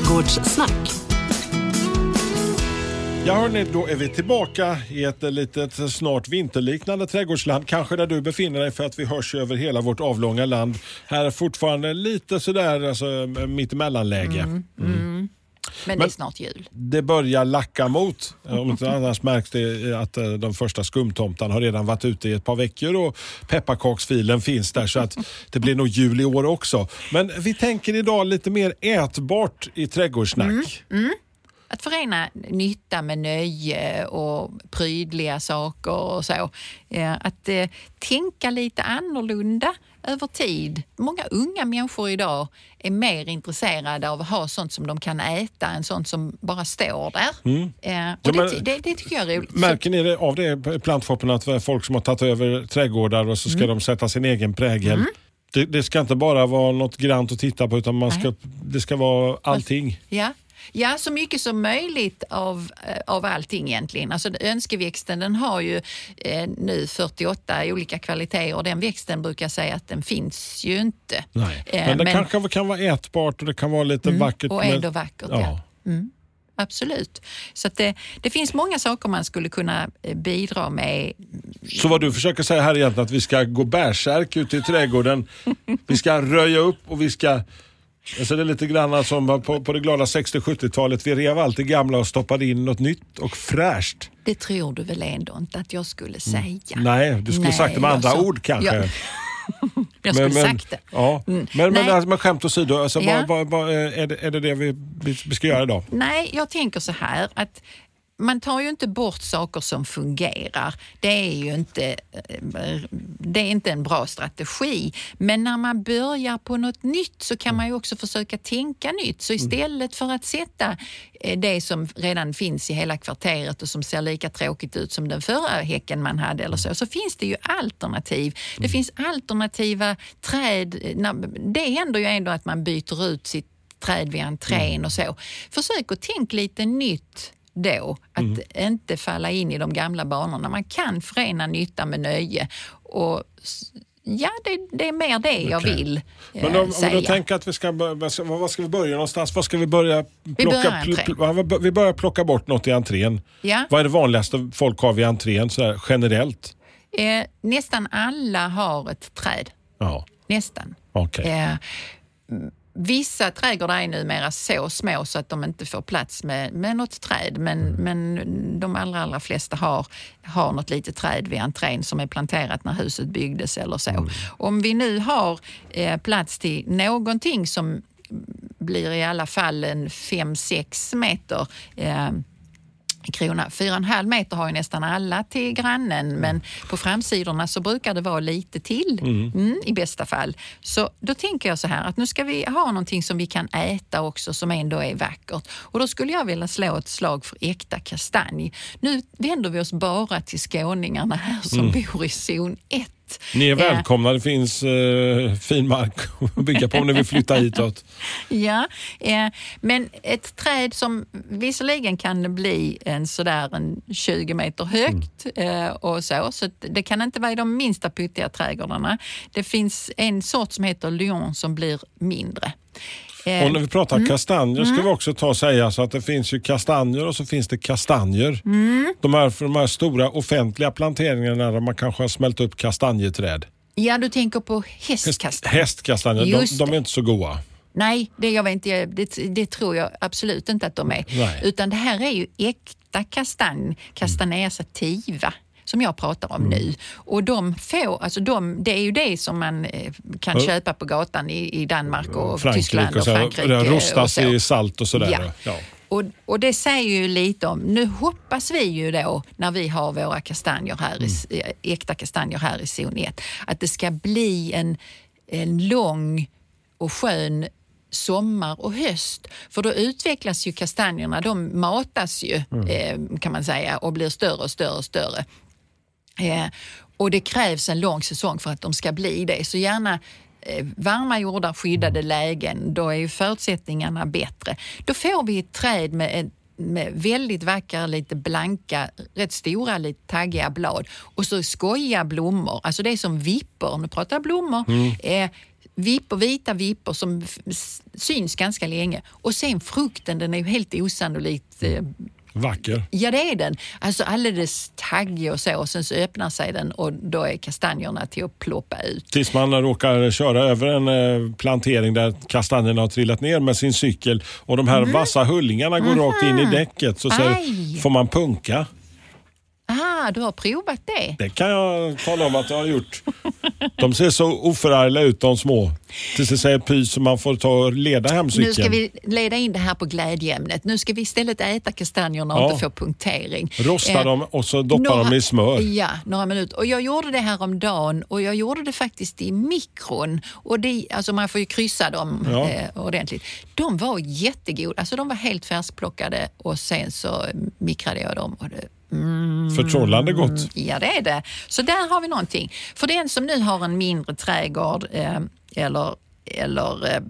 Trädgårdssnack. Ja hörni, då är vi tillbaka i ett litet snart vinterliknande trädgårdsland. Kanske där du befinner dig för att vi hörs över hela vårt avlånga land. Här är fortfarande lite sådär alltså, mittemellanläge. Mm, mm. Men, det är snart jul. Det börjar lacka mot. Om inte annars märks det att eh, de första skumtomtarna har redan varit ute i ett par veckor och pepparkaksfilen finns där så att det blir nog jul i år också. Men vi tänker idag lite mer ätbart i trädgårdssnack. Mm, mm. Att förena nytta med nöje och prydliga saker och så. Eh, att eh, tänka lite annorlunda över tid. Många unga människor idag är mer intresserade av att ha sånt som de kan äta än sånt som bara står där. Mm. Eh, och ja, det, det, det, tycker jag är roligt. Märker ni det av det plantshoppen att folk som har tagit över trädgårdar och så ska mm. de sätta sin egen prägel. Mm. Det, det, ska inte bara vara något grant att titta på utan man ska, det ska vara allting. Ja, Ja, så mycket som möjligt av, eh, av allting egentligen. Alltså önskeväxten den har ju eh, nu 48 olika kvaliteter och den växten brukar jag säga att den finns ju inte. Nej. Eh, men det men, kanske kan vara ätbart och det kan vara lite mm, vackert. Och ändå vackert, ja. ja. Mm absolut. Så det, det, finns många saker man skulle kunna eh, bidra med. Så vad du försöker säga här egentligen att vi ska gå bärsärk ute i trädgården. vi ska röja upp och vi ska Alltså det är lite grann som på, på det glada 60-70-talet. Vi rev allt det gamla och stoppade in något nytt och fräscht. Det tror du väl ändå inte att jag skulle mm. säga? Mm. Nej, du skulle Nej, sagt det med andra så... ord kanske. Ja. jag skulle men, sagt det. Ja. Mm. Men, men, alltså, men skämt åsido, alltså, ja. vad, vad, vad, är, det, är det det vi, vi ska göra idag? Nej, jag tänker så här att man tar ju inte bort saker som fungerar. Det är ju inte, eh, det är inte en bra strategi. Men när man börjar på något nytt så kan man ju också försöka tänka nytt. Så istället för att sätta eh, det som redan finns i hela kvarteret och som ser lika tråkigt ut som den förra häcken man hade eller så, så finns det ju alternativ. Det mm. finns alternativa träd. Det händer ju ändå att man byter ut sitt träd vid entrén mm. och så. Försök att tänka lite nytt då. Att mm. inte falla in i de gamla banorna. Man kan förena nytta med nöje. Och Ja, det, det är mer det okay. jag vill eh, Men om, säga. Om du tänker att vi ska, var ska vi börja någonstans? Var ska vi börja plocka, vi börjar, pl, vi börjar plocka bort något i entrén. Ja. Vad är det vanligaste folk har vid entrén så här, generellt? Eh, nästan alla har ett träd. Ja. Nästan. Okay. Eh, Vissa trädgårdar är numera så små så att de inte får plats med, med något träd men, mm. men de allra, allra flesta har, har något litet träd vid entrén som är planterat när huset byggdes eller så. Mm. Om vi nu har eh, plats till någonting som blir i alla fall en 5-6 meter eh, krona. 4,5 meter har ju nästan alla till grannen men på framsidorna så brukar det vara lite till mm. Mm, i bästa fall. Så då tänker jag så här att nu ska vi ha någonting som vi kan äta också som ändå är vackert. Och då skulle jag vilja slå ett slag för äkta kastanj. Nu vänder vi oss bara till skåningarna här som mm. bor i zon 1 ni är välkomna, det finns eh, fin mark att bygga på om ni vill flytta hitåt. Ja, eh, men ett träd som visserligen kan bli en sådär en 20 meter högt mm. eh, och så, så det kan inte vara i de minsta pyttiga trädgårdarna. Det finns en sort som heter Lyon som blir mindre. Eh, och när vi pratar mm. kastanjer ska mm. vi också ta och säga så att det finns ju kastanjer och så finns det kastanjer. Mm. De, här, de här stora offentliga planteringarna där man kanske har smält upp kastanjeträd. Ja, du tänker på hästkastanjer. hästkastanjer, de, de, är inte så goda. Nej, det, jag vet inte, det, det, tror jag absolut inte att de är. Nej. Utan det här är ju äkta kastanj, Castanea sativa som jag pratar om mm. nu. Och de får, alltså de, det är ju det som man eh, kan mm. köpa på gatan i, i Danmark och Frankrike Tyskland och, Frankrike. Det rostas och så. i salt och sådär. Ja. ja. Och, och, det säger ju lite om, nu hoppas vi ju då när vi har våra kastanjer här, mm. i, eh, äkta kastanjer här i zon 1, att det ska bli en, en lång och skön sommar och höst. För då utvecklas ju kastanjerna, de matas ju mm. eh, kan man säga och blir större och större och större. Eh, och det krävs en lång säsong för att de ska bli det. Så gärna eh, varma jordar, skyddade lägen, då är ju förutsättningarna bättre. Då får vi ett träd med med väldigt vackra, lite blanka, rätt stora, lite taggiga blad och så skojiga blommor. Alltså det är som vippor, nu pratar jag blommor. Mm. Eh, vippor, vita vippor som syns ganska länge. Och sen frukten, den är ju helt osannolikt eh, Vacker. Ja, det är den. Alltså alldeles taggig och så. Och sen så öppnar sig den och då är kastanjerna till att ploppa ut. Tills man råkar köra över en eh, plantering där kastanjerna har trillat ner med sin cykel och de här mm. vassa hullingarna går Aha. rakt in i däcket. Så, så får man punka. Aha, du har provat det? Det kan jag tala om att jag har gjort. De ser så oförargliga ut de små. Tills det säger pys så man får ta och leda hem cykeln. Nu ska vi leda in det här på glädjeämnet. Nu ska vi istället äta kastanjerna och ja. inte få punktering. Rosta eh, dem och så doppa några, dem i smör. Ja, några minuter. Och jag gjorde det här om dagen och jag gjorde det faktiskt i mikron. Och det, alltså man får ju kryssa dem ja. eh, ordentligt. De var jättegoda. Alltså de var helt färskplockade och sen så mikrade jag dem. Och det, Mm. Förtrollande gott. Ja, det är det. Så där har vi någonting. För den som nu har en mindre trädgård eh, eller, eller eh,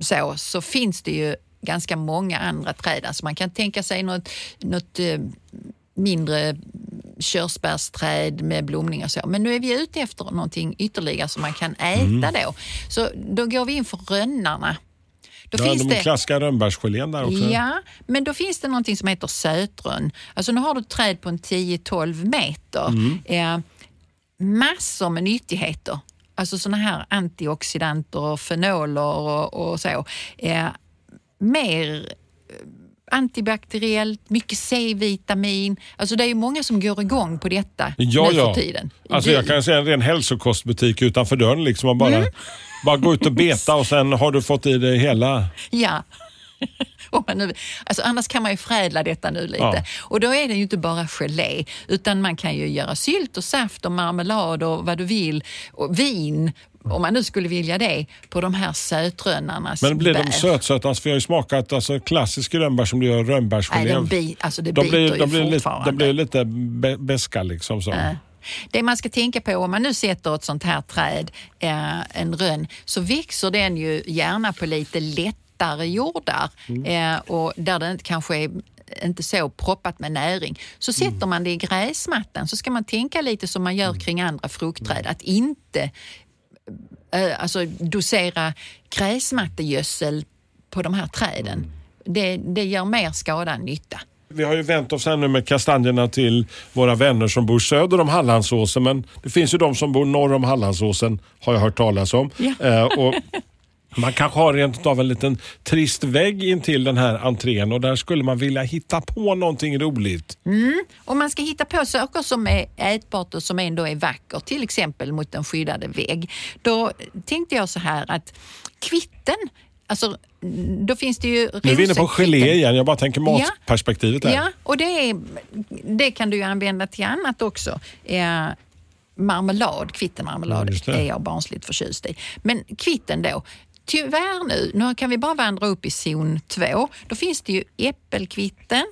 så, så finns det ju ganska många andra träd. Alltså man kan tänka sig något, något eh, mindre körsbärsträd med blomning och så. Men nu är vi ute efter någonting ytterligare som man kan äta mm. då. Så då går vi in för rönnarna. Då ja, finns de det... klassiska rönnbärsgelén där också. Ja, men då finns det någonting som heter sötrön. Alltså nu har du ett träd på en 10-12 meter. Mm. Eh, massor med nyttigheter. Alltså sådana här antioxidanter och fenoler och, och så. Eh, mer antibakteriellt, mycket C-vitamin. Alltså det är ju många som går igång på detta ja, nu för tiden. Alltså jag kan säga en ren hälsokostbutik utanför dörren. Liksom man bara, mm. bara gå ut och beta och sen har du fått i dig hela... Ja. nu, alltså annars kan man ju förädla detta nu lite. Ja. Och då är det ju inte bara gelé, utan man kan ju göra sylt och saft och marmelad och vad du vill. Och vin om man nu skulle vilja det, på de här sötrönnarnas Men blir bär. de sötsöta? Alltså, för jag har ju smakat alltså, klassisk rönnbär som du gör rönnbärsgelé. Nej, de, bi, alltså det de blir, de blir lite, de blir lite beska liksom. Så. Äh. Det man ska tänka på om man nu sätter ett sånt här träd, eh, en rönn, så växer den ju gärna på lite lättare jordar mm. eh, och där det kanske är inte så proppat med näring. Så sätter mm. man det i gräsmattan så ska man tänka lite som man gör mm. kring andra fruktträd, att inte alltså dosera gräsmattegödsel på de här träden. Mm. Det, det gör mer skada än nytta. Vi har ju vänt oss här nu med kastanjerna till våra vänner som bor söder om Hallandsåsen men det finns ju de som bor norr om Hallandsåsen har jag hört talas om. Ja. Eh, och man kanske har rent av en liten trist vägg in till den här entrén och där skulle man vilja hitta på någonting roligt. Mm. Och man ska hitta på saker som är ätbart och som ändå är vackert, till exempel mot en skyddade vägg. Då tänkte jag så här att kvitten Alltså, då finns det ju Nu är vi inne på gelé igen, jag bara tänker matperspektivet ja, Ja, och det, är, det kan du ju använda till annat också. Eh, marmelad, kvittenmarmelad ja, är jag barnsligt förtjust i. Men kvitten då, Tyvärr nu, nu kan vi bara vandra upp i zon 2. Då finns det ju äppelkvitten,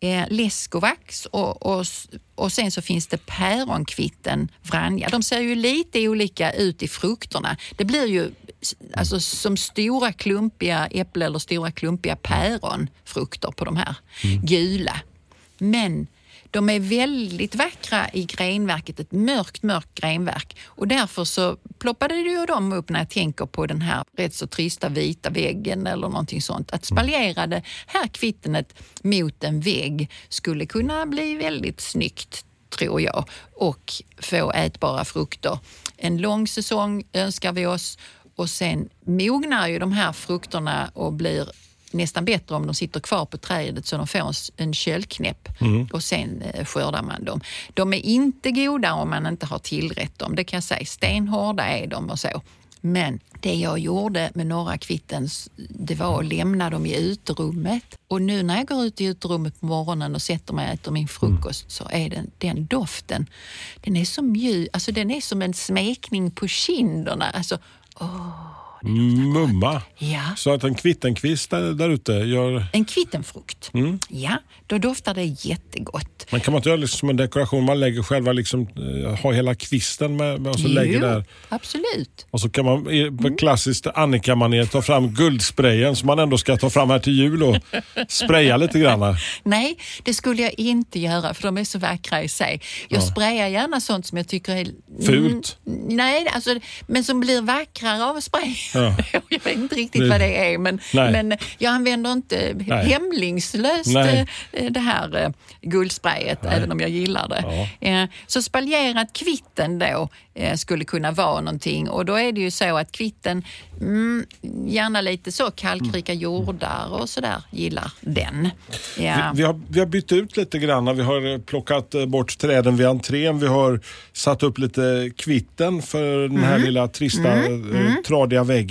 eh, läskovax och, och, och sen så finns det päronkvitten vranja. De ser ju lite olika ut i frukterna. Det blir ju alltså, som stora klumpiga äpple eller stora klumpiga päronfrukter på de här mm. gula. Men de är väldigt vackra i grenverket, ett mörkt, mörkt grenverk. Och därför så ploppade ju de upp när jag tänker på den här rätt så trista vita väggen eller någonting sånt. Att spaljera det här kvittenet mot en vägg skulle kunna bli väldigt snyggt tror jag, och få ätbara frukter. En lång säsong önskar vi oss och sen mognar ju de här frukterna och blir nästan bättre om de sitter kvar på trädet så de får en köldknäpp mm. och sen eh, skördar man dem. De är inte goda om man inte har tillrätt dem, det kan jag säga. Stenhårda är de och så. Men det jag gjorde med några kvitten, det var att lämna dem i uterummet. Och nu när jag går ut i uterummet på morgonen och sätter mig och äter min frukost så är den, den doften, den är så mjuk, alltså den är som en smekning på kinderna. Alltså, åh, Mumma. Ja. Så att en kvittenkvist där, ute gör... En kvittenfrukt. Mm. Ja, då doftar det jättegott. Man kan man inte göra liksom som en dekoration, man lägger själva liksom, eh, ha hela kvisten med, med och så lägger där. absolut. Och så kan man i- på klassiskt Annika-manér ta fram guldsprayen som man ändå ska ta fram här till jul och spraya lite grann. Nej, det skulle jag inte göra för de är så vackra i sig. Jag sprayar gärna sånt som jag tycker är... Fult? Mm, nej, alltså, men som blir vackrare av spray. Ja. jag vet inte riktigt vad det är men, Nej. men jag använder inte Nej. hämningslöst Nej. eh, det här eh, guldsprayet även om jag gillar det. Eh, Så spaljerat kvitten då eh, skulle kunna vara någonting och då är det ju så att kvitten, mm, gärna lite så kalkrika jordar och sådär, gillar den. Ja. Vi, vi, har, vi har bytt ut lite grann. Vi har eh, plockat eh, bort träden vid entrén. Vi har satt upp lite kvitten för den här lilla trista, eh, tradiga väggen.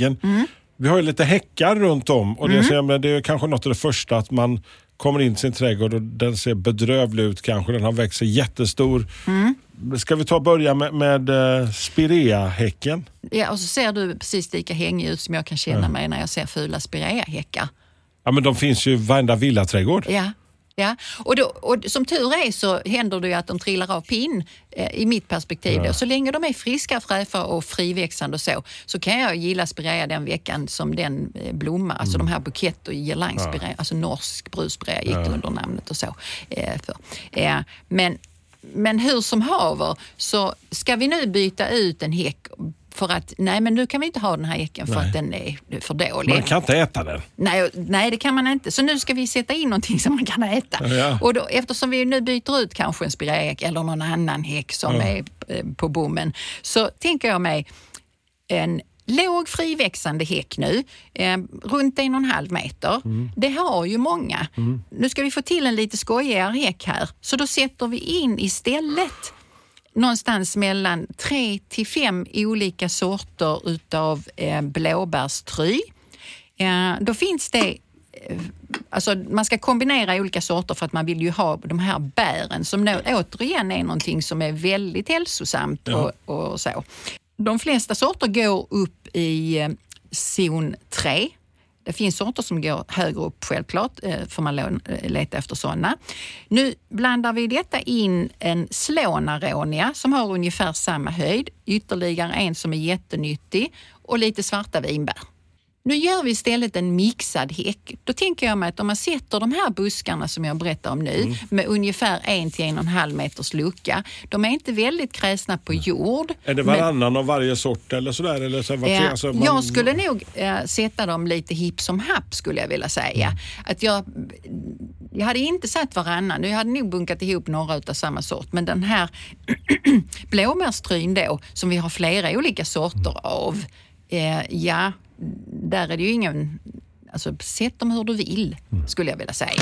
Vi har ju lite häckar runt om och det, ser, men det är kanske något av det första att man kommer in i sin trädgård och den ser bedrövlig ut kanske. Den har växt sig jättestor. Ska vi ta och börja med, med eh, spireahäcken? Ja, och så ser du precis lika hängig ut som jag kan känna mig när jag ser fula spireahäckar. Ja, men de finns ju i varenda villaträdgård. Ja. Ja, och, då, och som tur är så händer det ju att de trillar av pinn eh, i mitt perspektiv. Då. Så länge de är friska, fräscha och friväxande och så, så kan jag gilla spirea den veckan som den eh, blomma, alltså de här bukett och girlangspirea, alltså norsk brudspirea gick det under namnet och så. Eh, för. Eh, men, men hur som haver så ska vi nu byta ut en häck för att nej men nu kan vi inte ha den här häcken för Nej. att den är för dålig. Man kan inte äta den. Nej, nej, det kan man inte. Så nu ska vi sätta in någonting som man kan äta. Ja. Och då, eftersom vi nu byter ut kanske en spiréhäck eller någon annan häck som är eh, på bommen så tänker jag mig en låg friväxande häck nu, eh, runt en och en halv meter. Det har ju många. Nu ska vi få till en lite skojigare häck här, så då sätter vi in istället någonstans mellan tre till fem olika sorter utav eh, blåbärstry. Eh, då finns det eh, Alltså man ska kombinera olika sorter för att man vill ju ha de här bären som nå, återigen är någonting som är väldigt hälsosamt och, och så. De flesta sorter går upp i eh, zon 3. Det finns sorter som går högre upp självklart, eh, får man eh, leta efter sådana. Nu blandar vi detta in en slånaronia som har ungefär samma höjd, ytterligare en som är jättenyttig och lite svarta vinbär. Nu gör vi istället en mixad häck. Då tänker jag mig att om man sätter de här buskarna som jag berättar om nu med ungefär en till en och en halv meters lucka. De är inte väldigt kräsna på jord. Är det men- varannan av varje sort eller sådär? Eller så var Ja, alltså man- Jag skulle nog eh, sätta dem lite hipp som happ skulle jag vilja säga. Mm. Att jag, jag hade inte satt varannan, jag hade nog bunkat ihop några utav samma sort. Men den här blåbärstryn då, som vi har flera olika sorter av, eh, ja, där är det ju ingen... Alltså, sätt dem hur du vill, Mm. skulle jag vilja säga.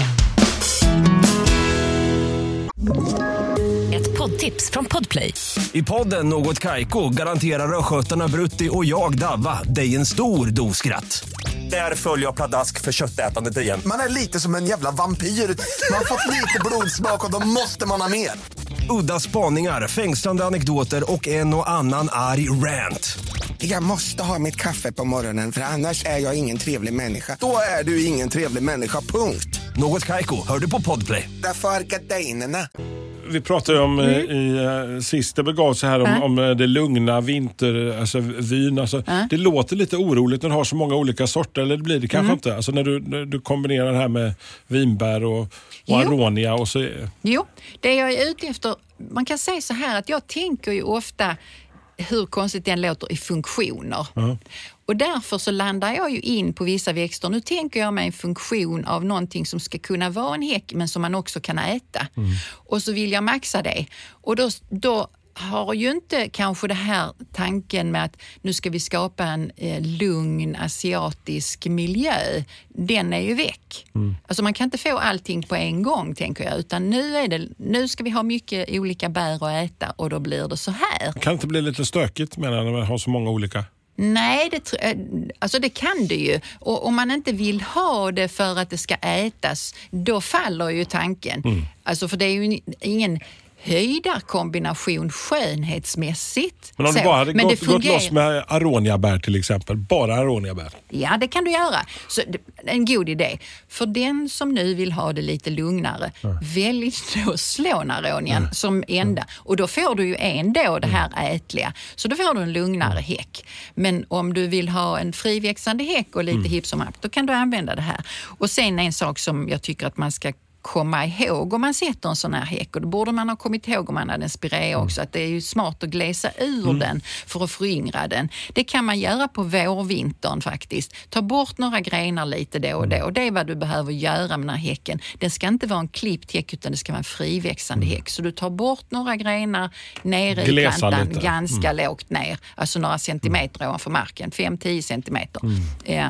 Ett poddtips från Podplay. I podden Något Kaiko garanterar östgötarna Brutti och jag, Davva, dig en stor dos skratt. Där följer jag pladask för köttätandet igen. Man är lite som en jävla vampyr. Man har fått lite blodsmak och då måste man ha mer. Udda spaningar, fängslande anekdoter och en och annan arg rant. Jag måste ha mitt kaffe på morgonen för annars är jag ingen trevlig människa. Då är du ingen trevlig människa, punkt. Något Kaiko, hör du på Podplay. Därför är gardinerna. Vi pratade om Mm. eh, i uh, sist det begav sig här om, om eh, det lugna vinter, alltså vyn. Alltså, Det låter lite oroligt när du har så många olika sorter, eller det blir det kanske Mm. inte. Alltså när du, när du kombinerar det här med vinbär och, och Jo. aronia och så. Jo, det jag är ute efter, man kan säga så här att jag tänker ju ofta, hur konstigt den låter, i funktioner. Och därför så landar jag ju in på vissa växter. Nu tänker jag mig en funktion av någonting som ska kunna vara en häck men som man också kan äta. Och så vill jag maxa det. Och då, då har ju inte kanske det här tanken med att nu ska vi skapa en eh, lugn asiatisk miljö, den är ju väck. Alltså man kan inte få allting på en gång tänker jag, utan nu, är det, nu ska vi ha mycket olika bär att äta och då blir det så här. Kan det inte bli lite stökigt menar när man har så många olika? Nej, det, eh, alltså det kan det ju. Och om man inte vill ha det för att det ska ätas, då faller ju tanken. Alltså för det är ju ingen höjdarkombination skönhetsmässigt. Men om du bara hade men gått, gått loss med aroniabär till exempel, bara aroniabär. Ja, det kan du göra. Så, en god idé. För den som nu vill ha det lite lugnare, välj då slånaronian som enda. Och då får du ju ändå det här ätliga. Så då får du en lugnare häck. Men om du vill ha en friväxande häck och lite hipp som happ, då kan du använda det här. Och sen en sak som jag tycker att man ska komma ihåg om man sätter en sån här häck och det borde man ha kommit ihåg om man hade en spirea också att det är ju smart att glesa ur den för att föryngra den. Det kan man göra på vårvintern faktiskt. Ta bort några grenar lite då och då och det är vad du behöver göra med den här häcken. Den ska inte vara en klippt häck utan det ska vara en friväxande häck. Så du tar bort några grenar nere i Glesa plantan lite. ganska lågt ner, alltså några centimeter ovanför marken, 5-10 centimeter. Ja.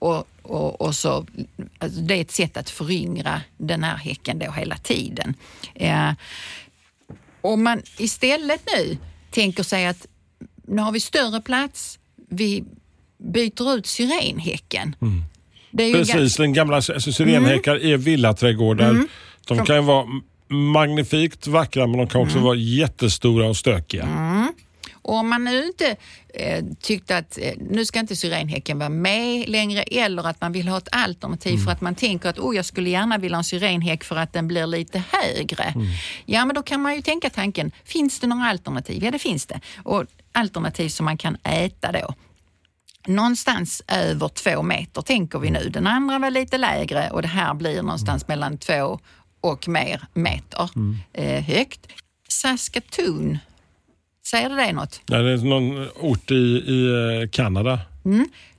Och, och, och så, alltså det är ett sätt att föryngra den här häcken då hela tiden. Ja. Om man istället nu tänker sig att nu har vi större plats, vi byter ut syrenhäcken. Är ju Precis, den gamla alltså, syrenhäckar i villaträdgårdar. De kan ju vara magnifikt vackra men de kan också vara jättestora och stökiga. Och om man nu inte eh, tyckte att eh, nu ska inte syrenhäcken vara med längre eller att man vill ha ett alternativ för att man tänker att oh, jag skulle gärna vilja ha en syrenhäck för att den blir lite högre. Ja, men då kan man ju tänka tanken, finns det några alternativ? Ja, det finns det. Och alternativ som man kan äta då. Någonstans över två meter tänker vi nu. Den andra var lite lägre och det här blir någonstans mellan två och mer meter eh, högt. Saskatoon, säger det dig något? Ja, det är någon ort i, i eh, Kanada.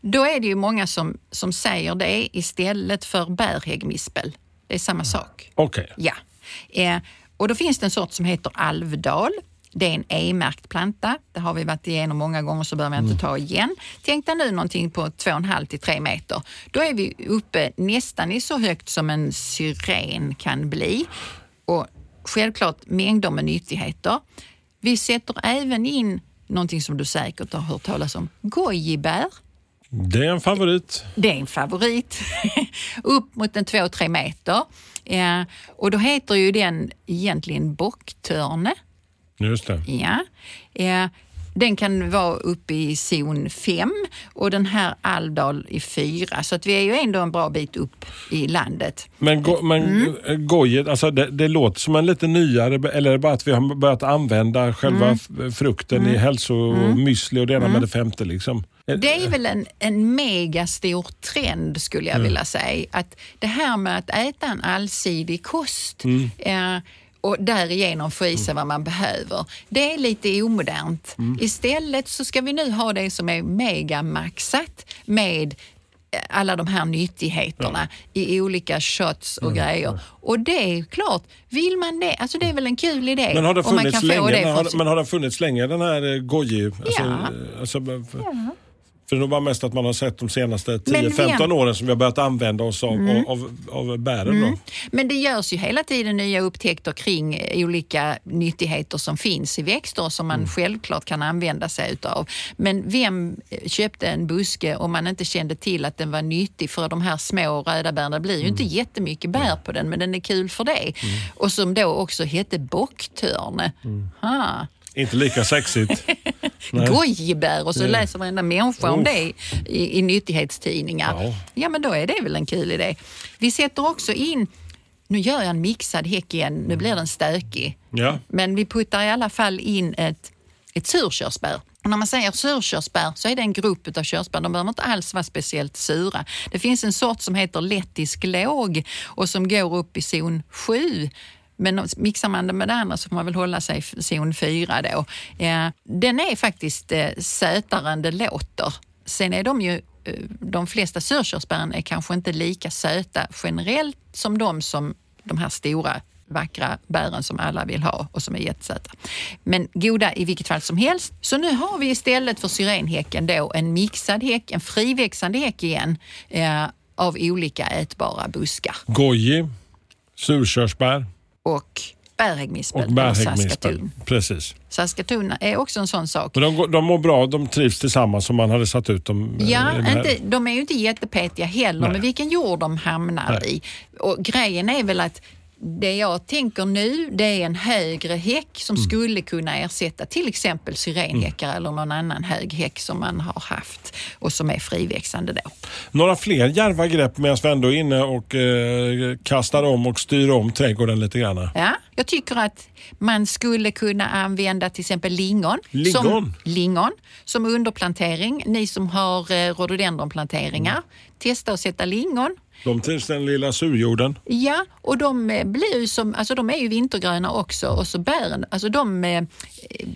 Då är det ju många som, som säger det istället för bärhäggmispel. Det är samma sak. Okej. Ja. Eh, och då finns det en sort som heter alvdal. Det är en E-märkt planta. Det har vi varit igenom många gånger så behöver jag inte ta igen. Tänk dig nu någonting på 2,5 till 3 meter. Då är vi uppe nästan i så högt som en syren kan bli. Och självklart mängder med nyttigheter. Vi sätter även in någonting som du säkert har hört talas om, gojibär. Det är en favorit. Det är en favorit. Upp mot en 2-3 meter. Ja, och då heter ju den egentligen bocktörne. Just det. Ja. Ja. Den kan vara uppe i zon 5 och den här Alvdal i 4. Så att vi är ju ändå en bra bit upp i landet. Men, go, men mm. gojet, alltså det, det låter som en lite nyare, eller är det bara att vi har börjat använda själva f- frukten i hälsomüsli och det ena med det femte? Liksom. Det är väl en, en megastor trend skulle jag vilja säga. Att det här med att äta en allsidig kost eh, och därigenom få i sig vad man behöver. Det är lite omodernt. Istället så ska vi nu ha det som är megamaxat med eh, alla de här nyttigheterna i olika shots och grejer. Och det är klart, vill man det, alltså det är väl en kul idé. Men har det funnits länge? det har, men har den funnits länge den här eh, goji? Alltså, Ja. eh, alltså, för, för det är nog bara mest att man har sett de senaste Men 10-15 vem- åren som vi har bärat använda oss av, av, av bären. Då. Men det görs ju hela tiden nya upptäckter kring eh, olika nyttigheter som finns i växter som man självklart kan använda sig utav. Men vem eh, köpte en buske om man inte kände till att den var nyttig för de här små röda bären? Det blir ju inte jättemycket bär på den men den är kul för det. Och som då också hette bocktörne. Ha. Inte lika sexigt. Gojibär och så läser varenda människa om Uff. det i, i nyttighetstidningar. Ja. Ja. men då är det väl en kul idé. Vi sätter också in, nu gör jag en mixad häck igen, nu blir den stökig. Ja. Men vi puttar i alla fall in ett, ett surkörsbär. Och när man säger surkörsbär så är det en grupp av körsbär. De behöver inte alls vara speciellt sura. Det finns en sort som heter lettisk låg och som går upp i zon 7. Men mixar man det med det andra så får man väl hålla sig i zon 4 då. Ja, den är faktiskt eh, sötare än det låter. Sen är de ju, eh, de flesta surkörsbären är kanske inte lika söta generellt som de som de här stora vackra bären som alla vill ha och som är jättesöta. Men goda i vilket fall som helst. Så nu har vi istället för syrenhäcken då en mixad häck, en friväxande häck igen eh, av olika ätbara buskar Goji, surkörsbär och bärhäggmispel. och bärhäggmispel. Precis. Saskatoon är också en sån sak. Men de, går- de mår bra, de trivs tillsammans som man hade satt ut dem. eh, Ja, inte, de är ju inte jättepetiga heller Nej. med vilken jord de hamnar Nej. i. Och grejen är väl att det jag tänker nu det är en högre häck som Mm. skulle kunna ersätta till exempel syrenhäckar eller någon annan hög häck som man har haft och som är friväxande då. Några fler djärva grepp medan vi ändå är inne och eh, kastar om och styr om trädgården lite grann. Ja, jag tycker att man skulle kunna använda till exempel lingon. Lingon? Som, lingon som underplantering. Ni som har eh, rhododendronplanteringar, Mm. testa att sätta lingon. De trivs den lilla surjorden. Ja, och de eh, blir ju som, alltså de är ju vintergröna också och så bären, alltså de, eh,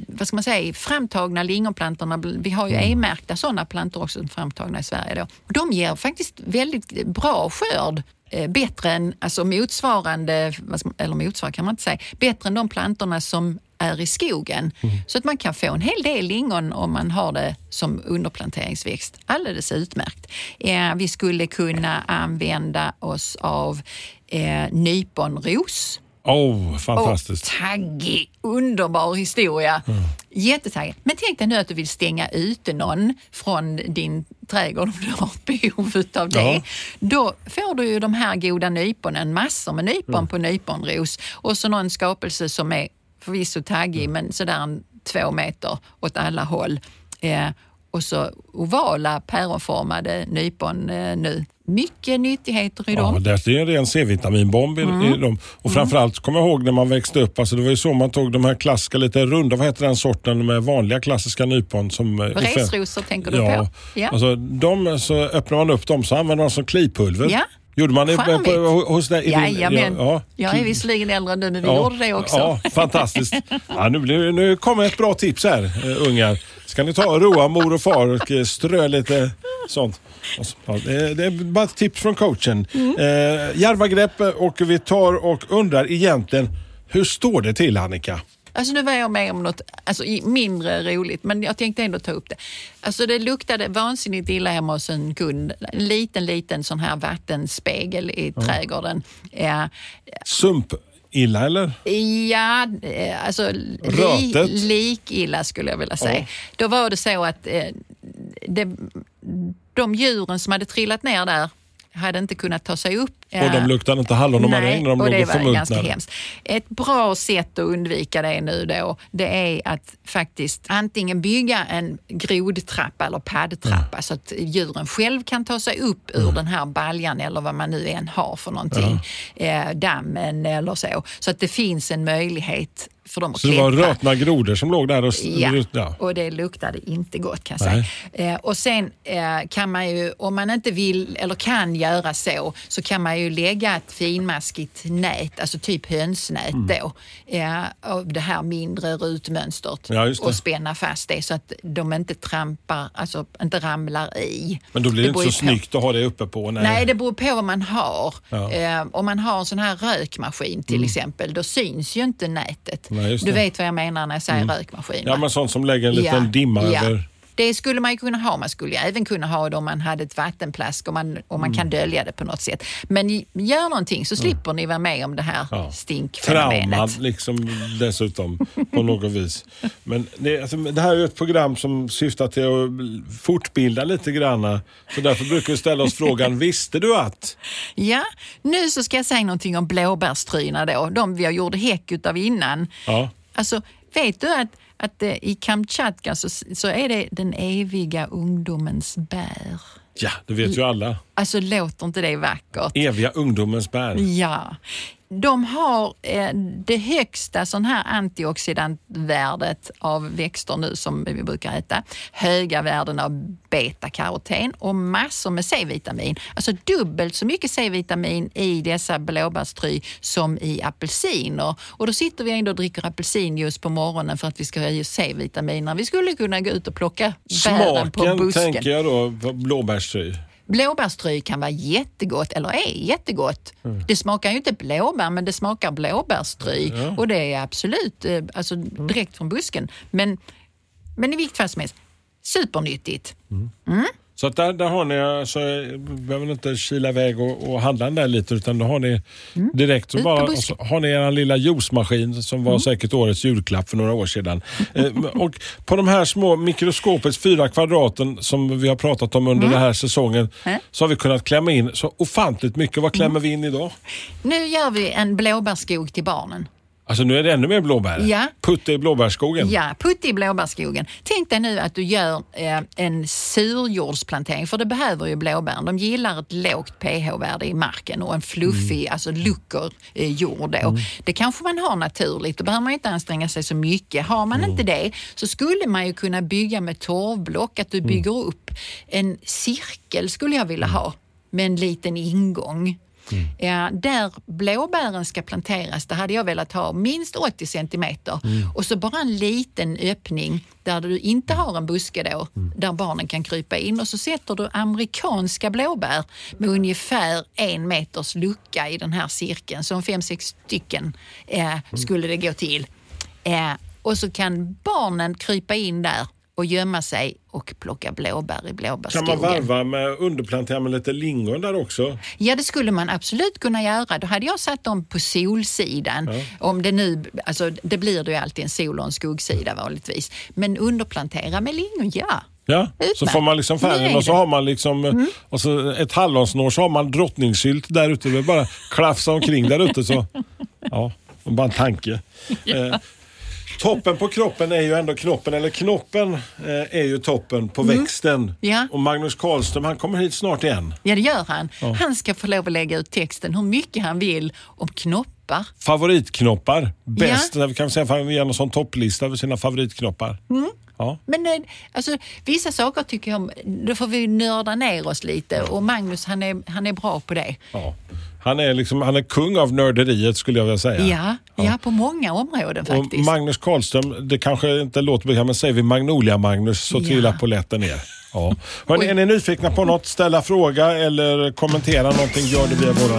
vad ska man säga, framtagna lingonplantorna, vi har ju E-märkta sådana plantor också framtagna i Sverige då. De ger faktiskt väldigt bra skörd. eh, Bättre än, alltså motsvarande, eller motsvarande kan man inte säga, bättre än de plantorna som är i skogen. Så att man kan få en hel del lingon om man har det som underplanteringsväxt. Alldeles utmärkt. Eh, vi skulle kunna använda oss av eh, nyponros. Oh, fantastiskt. Och taggig, underbar historia. Jättetaggig. Men tänk dig nu att du vill stänga ute någon från din trädgård om du har behov av det. Ja. Då får du ju de här goda nyponen, massor med nypon på nyponros och så någon skapelse som är förvisso taggig men sådär två meter åt alla håll. Eh, och så ovala päronformade nypon eh, nu. Mycket nyttigheter i Ja, dem. det är en ren C-vitaminbomb i, Mm. i dem. Och framförallt kommer jag ihåg när man växte upp, alltså det var ju så man tog de här klassiska, lite runda, vad heter den sorten med vanliga klassiska nypon? Som, eh, Resrosor tänker du ja, på? Ja. Alltså, de, så öppnar man upp dem så använder man som klipulver. Ja. Gjorde man det på, på, hos dig? Jajamän. Ja, Jag är visserligen äldre än du, men vi Ja, gjorde det också. Ja, fantastiskt. Ja, nu, blir, nu kommer ett bra tips här, eh, ungar. Ska ni ta och roa mor och far och eh, strö lite sånt. Ja, det, är bara ett tips från coachen. Mm. Eh, Järva grepp och vi tar och undrar egentligen, hur står det till Annika? Alltså nu var jag med om något alltså, mindre roligt, men jag tänkte ändå ta upp det. Alltså det luktade vansinnigt illa hemma hos en kund. En liten, liten sån här vattenspegel i trädgården. Ja, Sump illa eller? ja eh, alltså li, Rötet. likilla skulle jag vilja säga. Då var det så att eh, det, de djuren som hade trillat ner där hade inte kunnat ta sig upp. Och de luktade inte hallon och maräng när de och det ganska hemskt. Ett bra sätt att undvika det nu då, det är att faktiskt antingen bygga en grodtrappa eller paddtrappa så att djuren själv kan ta sig upp ur den här baljan eller vad man nu än har för någonting. Eh, dammen eller så. Så att det finns en möjlighet för dem att Så det var rötna grodor som låg där och... Ja, ja. och det luktade inte gott kan jag säga. Eh, och sen eh, kan man ju, om man inte vill eller kan göra så, så kan man ju lägga ett finmaskigt nät, alltså typ hönsnät Mm. då, eh, av det här mindre rutmönstret Ja, det. och spänna fast det så att de inte trampar, alltså inte ramlar i. Men då blir det, beror inte så på- snyggt att ha det uppe på. Nej. Nej, det beror på vad man har. Ja. Mm. Eh, om man har en sån här rökmaskin till exempel, då syns ju inte nätet. Just du. Mm. vet vad jag menar när jag säger rökmaskin. Ja, men sånt som lägger en liten dimma över. Det skulle man ju kunna ha. Man skulle även kunna ha det om man hade ett vattenplask och man, och man Mm. kan dölja det på något sätt. Men gör någonting så slipper ni vara med om det här Ja. stinkfenomenet. Traumad liksom dessutom på något vis. Men det, alltså, det här är ett program som syftar till att fortbilda lite grann. Så därför brukar vi ställa oss frågan, visste du att? Ja, nu så ska jag säga någonting om blåbärstryna då. De vi gjorde häck utav innan. Ja. Alltså, vet du att, att eh, i Kamtjatka så, så är det den eviga ungdomens bär? Ja, det vet ju alla. Alltså låter inte det vackert? Eviga ungdomens bär. Ja. De har eh, det högsta sån här antioxidantvärdet av växter nu som vi brukar äta. Höga värden av betakaroten och massor med C-vitamin. Alltså dubbelt så mycket C-vitamin i dessa blåbärstry som i apelsiner. Och då sitter vi ändå och dricker apelsinjuice på morgonen för att vi ska ha C-vitamin när vi skulle kunna gå ut och plocka bären på Smaken busken. tänker jag då, blåbärstry. Blåbärstry kan vara jättegott, eller är jättegott. Mm. Det smakar ju inte blåbär, men det smakar blåbärstry. Och det är absolut eh, alltså, Mm. direkt från busken. Men, men i vilket fall som helst, supernyttigt. Mm. Så att där, där har ni, alltså, behöver inte kila iväg och, och handla den där lite utan då har ni direkt så bara, och så har ni er lilla juicemaskin som var säkert årets julklapp för några år sedan. eh, och på de här små mikroskopets fyra kvadraten som vi har pratat om under den här säsongen Mm. så har vi kunnat klämma in så ofantligt mycket. Vad klämmer vi in idag? Nu gör vi en blåbärsskog till barnen. Alltså nu är det ännu mer blåbär. Ja. Putte i blåbärskogen. Ja, putt i blåbärsskogen. Tänk dig nu att du gör eh, en surjordsplantering, för det behöver ju blåbären. De gillar ett lågt pH-värde i marken och en fluffig, alltså lucker eh, jord. Då. Det kanske man har naturligt, då behöver man inte anstränga sig så mycket. Har man inte det så skulle man ju kunna bygga med torvblock, att du bygger upp en cirkel skulle jag vilja ha med en liten ingång. Ja, där blåbären ska planteras, där hade jag velat ha minst 80 centimeter. Och så bara en liten öppning där du inte har en buske då, där barnen kan krypa in. Och så sätter du amerikanska blåbär med ungefär en meters lucka i den här cirkeln, som fem, sex stycken eh, skulle det gå till. Eh, och så kan barnen krypa in där och gömma sig och plocka blåbär i Kan blåbärsskogen. man varva med underplantera med lite lingon där också? Ja, det skulle man absolut kunna göra. Då hade jag satt dem på solsidan. Om det nu, alltså det blir det ju alltid en sol och en skuggsida vanligtvis. Men underplantera med lingon, ja. Ja, så får man liksom färgen är och så har man liksom och så ett hallonsnår så har man drottningsylt där ute. Det bara klafsa omkring där ute så. Ja, bara en tanke. Eh, toppen på kroppen är ju ändå knoppen, eller knoppen eh, är ju toppen på växten. Ja. Och Magnus Karlström han kommer hit snart igen. Ja, det gör han. Han ska få lov att lägga ut texten hur mycket han vill om knoppar. Favoritknoppar, bäst. Vi kan säga att han ger en sån topplista över sina favoritknoppar. Ja. Men eh, alltså, vissa saker tycker jag, då får vi nörda ner oss lite och Magnus han är, han är bra på det. Ja. Han, är liksom, han är kung av nörderiet skulle jag vilja säga. Ja, ja. på många områden Och faktiskt. Magnus Karlström, det kanske inte låter bekant, men säger vi Magnolia-Magnus så Ja. trillar polletten ner. Ja. Hörrni, är ni nyfikna på något, ställa fråga eller kommentera någonting, gör det via vår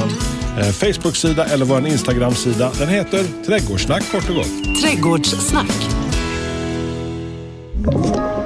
eh, Facebook-sida eller vår Instagram-sida. Den heter Trädgårdssnack kort och gott. Trädgårdssnack. Ett